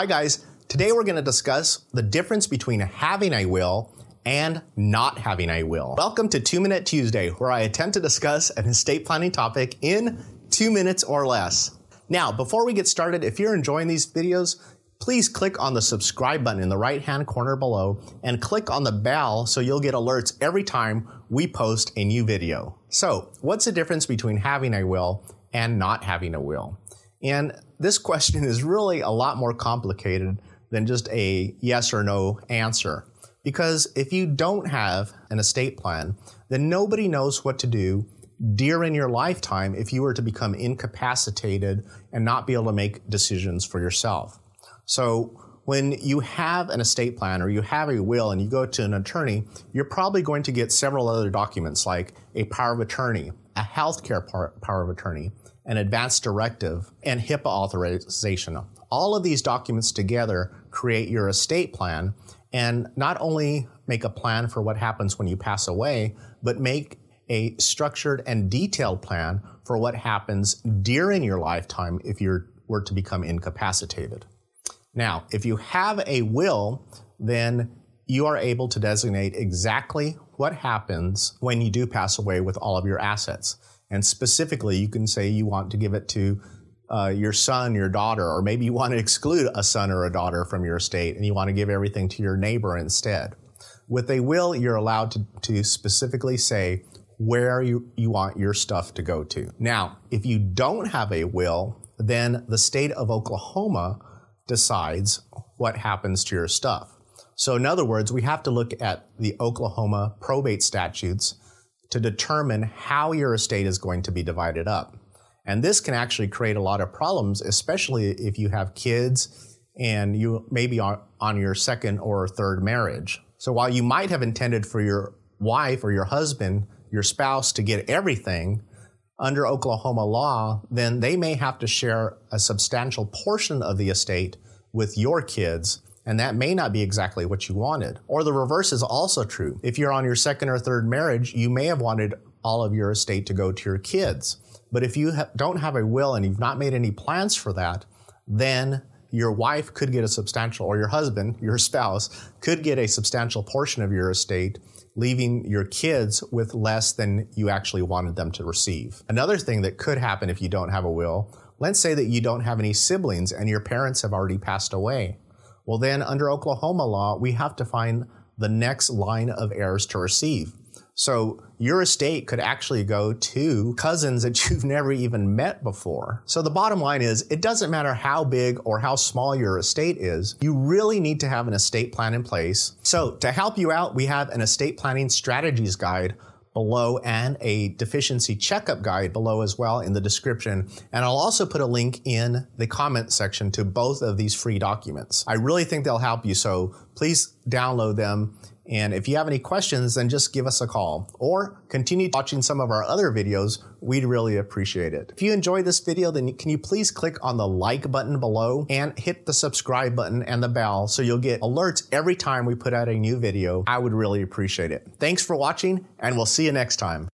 Hi, guys. Today we're going to discuss the difference between having a will and not having a will. Welcome to Two Minute Tuesday, where I attempt to discuss an estate planning topic in two minutes or less. Now, before we get started, if you're enjoying these videos, please click on the subscribe button in the right hand corner below and click on the bell so you'll get alerts every time we post a new video. So, what's the difference between having a will and not having a will? And this question is really a lot more complicated than just a yes or no answer. Because if you don't have an estate plan, then nobody knows what to do during your lifetime if you were to become incapacitated and not be able to make decisions for yourself. So when you have an estate plan or you have a will and you go to an attorney, you're probably going to get several other documents like a power of attorney, a healthcare power of attorney, an advance directive, and HIPAA authorization. All of these documents together create your estate plan and not only make a plan for what happens when you pass away, but make a structured and detailed plan for what happens during your lifetime if you were to become incapacitated. Now, if you have a will, then you are able to designate exactly what happens when you do pass away with all of your assets. And specifically, you can say you want to give it to uh, your son, your daughter, or maybe you want to exclude a son or a daughter from your estate and you want to give everything to your neighbor instead. With a will, you're allowed to, to specifically say where you, you want your stuff to go to. Now, if you don't have a will, then the state of Oklahoma decides what happens to your stuff. So, in other words, we have to look at the Oklahoma probate statutes to determine how your estate is going to be divided up. And this can actually create a lot of problems, especially if you have kids and you maybe are on your second or third marriage. So while you might have intended for your wife or your husband, your spouse to get everything under Oklahoma law, then they may have to share a substantial portion of the estate with your kids and that may not be exactly what you wanted. Or the reverse is also true. If you're on your second or third marriage, you may have wanted all of your estate to go to your kids. But if you ha- don't have a will and you've not made any plans for that, then your wife could get a substantial, or your husband, your spouse, could get a substantial portion of your estate, leaving your kids with less than you actually wanted them to receive. Another thing that could happen if you don't have a will, let's say that you don't have any siblings and your parents have already passed away. Well, then under Oklahoma law, we have to find the next line of heirs to receive. So your estate could actually go to cousins that you've never even met before. So the bottom line is it doesn't matter how big or how small your estate is, you really need to have an estate plan in place. So to help you out, we have an estate planning strategies guide below and a deficiency checkup guide below as well in the description. And I'll also put a link in the comment section to both of these free documents. I really think they'll help you, so please download them and if you have any questions, then just give us a call or continue watching some of our other videos. We'd really appreciate it. If you enjoyed this video, then can you please click on the like button below and hit the subscribe button and the bell so you'll get alerts every time we put out a new video. I would really appreciate it. Thanks for watching and we'll see you next time.